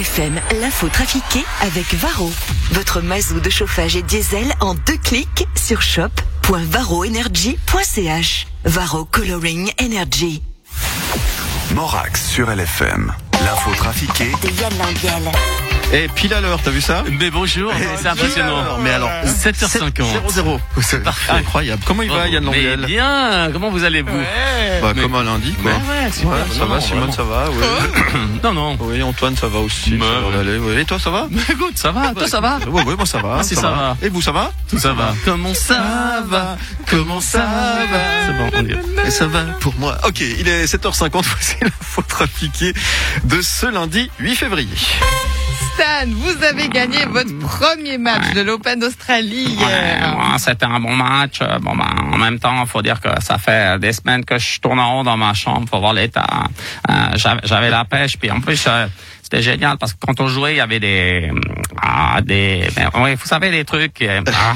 FM, l'info trafiquée avec Varro. Votre mazou de chauffage et diesel en deux clics sur shop.varroenergy.ch. Varro Coloring Energy. Morax sur LFM. L'info trafiquée De Yann Lambiel. Et pile à l'heure, t'as vu ça Mais bonjour, c'est impressionnant. Mais alors, 7h50. 0 C'est incroyable. Comment il va, Yann Mais Lambiel bien, comment vous allez-vous Bah, Mais- comme un lundi, quoi. Ouais, ouais, super. Ouais, ça Non, va, non, Simone, ça va, oui. Non, non. Oui, Antoine, ça va aussi. Ouais, ça va ouais. aller, oui. Et toi, ça va Mais écoute, ça va, toi ça va Oui, oui, moi ça va. Ah, si, ça va. Et vous, ça va Tout ça va. Comment ça va Comment ça va C'est bon, on. Et ça va pour moi. Ok, il est 7h50, voici l'info trafiquée de ce lundi 8 février. Stan, vous avez gagné votre premier match de l'Open d'Australie hier. ouais, c'était un bon match. Euh, Bon, ben, en même temps, faut dire que ça fait des semaines que je tourne en rond dans ma chambre pour voir l'état. Euh, j'avais- J'avais la pêche, puis en plus, euh, c'était génial parce que quand on jouait, il y avait des, ah, des, ben, oui, vous savez, des trucs. euh, ah,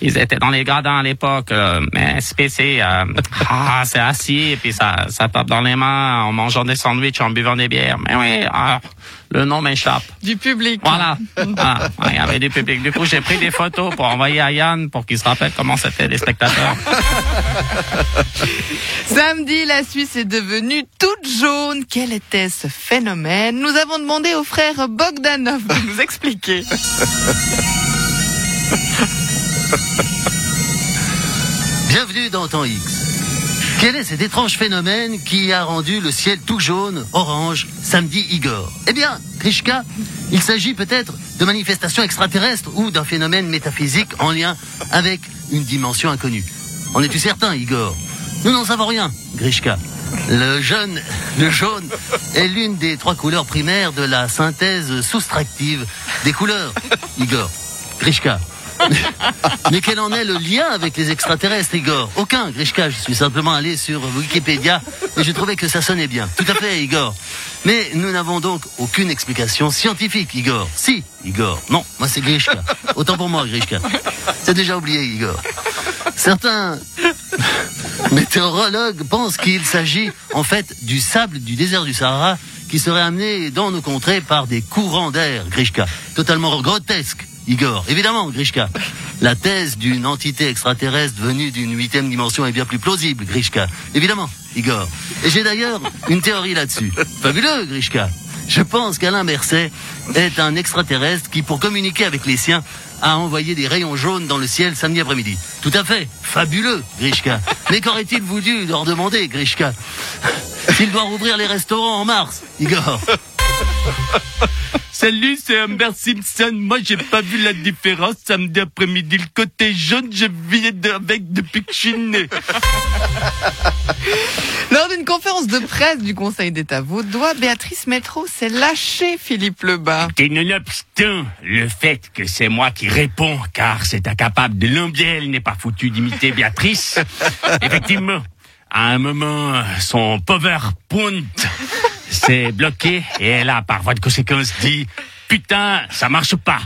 ils étaient dans les gradins à l'époque, euh, mais SPC, euh, ah, c'est assis et puis ça, ça tape dans les mains en mangeant des sandwichs, en buvant des bières. Mais oui, ah, le nom m'échappe. Du public. Voilà. Ouais, Il y avait du public. Du coup, j'ai pris des photos pour envoyer à Yann pour qu'il se rappelle comment c'était les spectateurs. Samedi, la Suisse est devenue toute jaune. Quel était ce phénomène? Nous avons demandé au frère Bogdanov de nous expliquer. Bienvenue dans Temps X. Quel est cet étrange phénomène qui a rendu le ciel tout jaune, orange, samedi Igor? Eh bien, Krishka, il s'agit peut-être de manifestations extraterrestres ou d'un phénomène métaphysique en lien avec une dimension inconnue. En es-tu certain, Igor? Nous n'en savons rien, Grishka. Le jaune, le jaune est l'une des trois couleurs primaires de la synthèse soustractive des couleurs, Igor. Grishka. Mais quel en est le lien avec les extraterrestres, Igor Aucun, Grishka. Je suis simplement allé sur Wikipédia et j'ai trouvé que ça sonnait bien. Tout à fait, Igor. Mais nous n'avons donc aucune explication scientifique, Igor. Si, Igor. Non, moi c'est Grishka. Autant pour moi, Grishka. C'est déjà oublié, Igor. Certains météorologues pensent qu'il s'agit en fait du sable du désert du Sahara qui serait amené dans nos contrées par des courants d'air, Grishka. Totalement grotesque, Igor. Évidemment, Grishka. La thèse d'une entité extraterrestre venue d'une huitième dimension est bien plus plausible, Grishka. Évidemment, Igor. Et j'ai d'ailleurs une théorie là-dessus. Fabuleux, Grishka. Je pense qu'Alain Berset est un extraterrestre qui, pour communiquer avec les siens, a envoyé des rayons jaunes dans le ciel samedi après-midi. Tout à fait. Fabuleux, Grishka. Mais qu'aurait-il voulu leur demander, Grishka? S'il doit rouvrir les restaurants en mars, Igor. Salut, c'est Humbert Simpson. Moi, j'ai pas vu la différence. Samedi après-midi, le côté jaune, je vis de- avec depuis que je suis né. Lors d'une conférence de presse du Conseil d'État vaudois, Béatrice Métro s'est lâchée Philippe Lebas. Et nonobstant le fait que c'est moi qui réponds, car c'est incapable de l'ombiel n'est pas foutu d'imiter Béatrice, effectivement, à un moment, son PowerPoint s'est bloqué et elle a, par voie de conséquence, dit « Putain, ça marche pas !»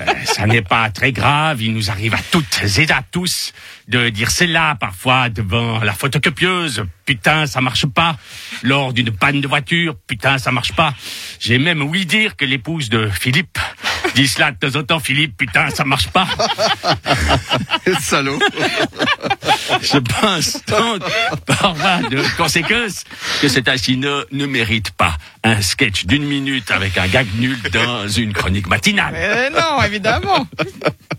Euh, ça n'est pas très grave, il nous arrive à toutes et à tous de dire cela parfois devant la photocopieuse. Putain, ça marche pas. Lors d'une panne de voiture, putain, ça marche pas. J'ai même ouï dire que l'épouse de Philippe dit cela de temps en temps. Philippe, putain, ça marche pas. Salaud. Je pense donc, par voie de conséquence, que cet asino ne mérite pas un sketch d'une minute avec un gag nul dans une chronique matinale. Euh, non, évidemment.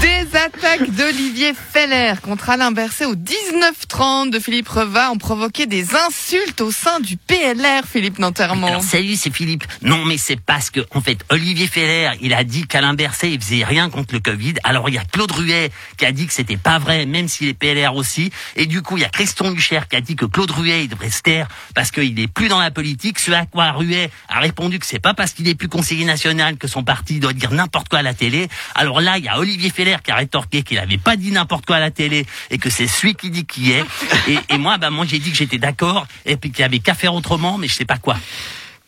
Des attaques d'Olivier Feller contre Alain Berset au 19-30 de Philippe Reva ont provoqué des insultes au sein du PLR, Philippe Nantermont. Salut, c'est Philippe. Non, mais c'est parce que, en fait, Olivier Feller, il a dit qu'Alain Berset, il faisait rien contre le Covid. Alors il y a Claude Ruet qui a dit que c'était pas vrai, même s'il est PLR aussi. Et du coup, il y a Christian Lucher qui a dit que Claude Ruet, il devrait se taire parce qu'il est plus dans la politique. Ce à quoi Ruet a répondu que c'est pas parce qu'il est plus conseiller national que son parti doit dire n'importe quoi à la télé. Alors là, il y a Olivier Feller qui a rétorqué qu'il avait pas dit n'importe quoi à la télé et que c'est celui qui dit qui est. Et, et moi, bah, moi, j'ai dit que j'étais d'accord et puis qu'il y avait qu'à faire autrement, mais je sais pas quoi.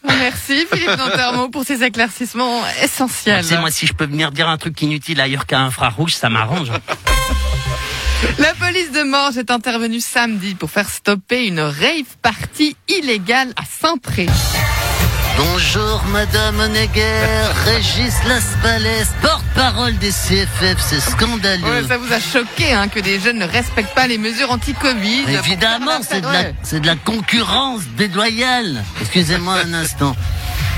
Merci Philippe Nantermont pour ces éclaircissements essentiels. Sais, moi, si je peux venir dire un truc inutile ailleurs qu'à infrarouge, ça m'arrange. La police de Morges est intervenue samedi pour faire stopper une rave party illégale à Saint-Pré. Bonjour Madame Honegger, Régis Laspalès, porte-parole des CFF, c'est scandaleux. Ouais, ça vous a choqué hein, que des jeunes ne respectent pas les mesures anti-Covid. Évidemment, c'est de, la de la concurrence déloyale. Excusez-moi un instant.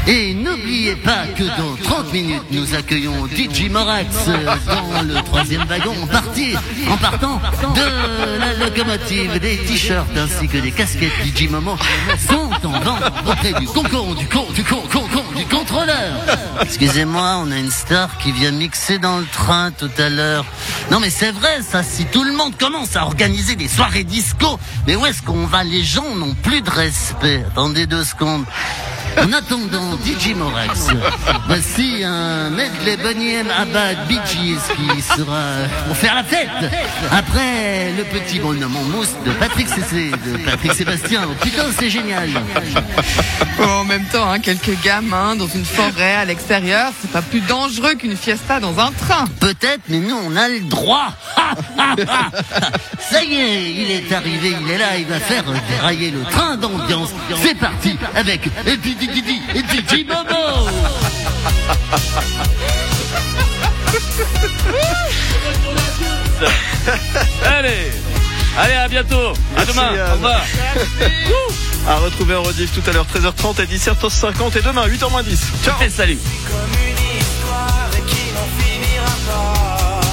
Et n'oubliez pas que dans 30 minutes, nous accueillons DJ Morax euh, dans le troisième wagon en partie, en partant de la locomotive. Des t-shirts ainsi que des casquettes DJ Momo sont en vente auprès du concon, du con, du con, con, con, du contrôleur. Excusez-moi, on a une star qui vient mixer dans le train tout à l'heure. Non mais c'est vrai ça, si tout le monde commence à organiser des soirées disco, mais où est-ce qu'on va Les gens n'ont plus de respect? Attendez deux secondes. En attendant DJ Morax, voici un medley Bonnie M. Abad Bee qui sera pour faire la fête. Après le petit bonhomme en mousse de Patrick Cessé, de Patrick Sébastien. Putain, c'est génial. Bon, en même temps, hein, quelques gamins dans une forêt à l'extérieur, c'est pas plus dangereux qu'une fiesta dans un train. Peut-être, mais nous, on a le droit. Ça y est, il est arrivé, il est là, il va faire dérailler le train d'ambiance. C'est parti avec Didi Didi et Didi Bobo. Allez Allez, à bientôt À Merci, demain. Au revoir À retrouver en rediff tout à l'heure 13h30 et 17h50 et demain 8h10. Ciao Et salut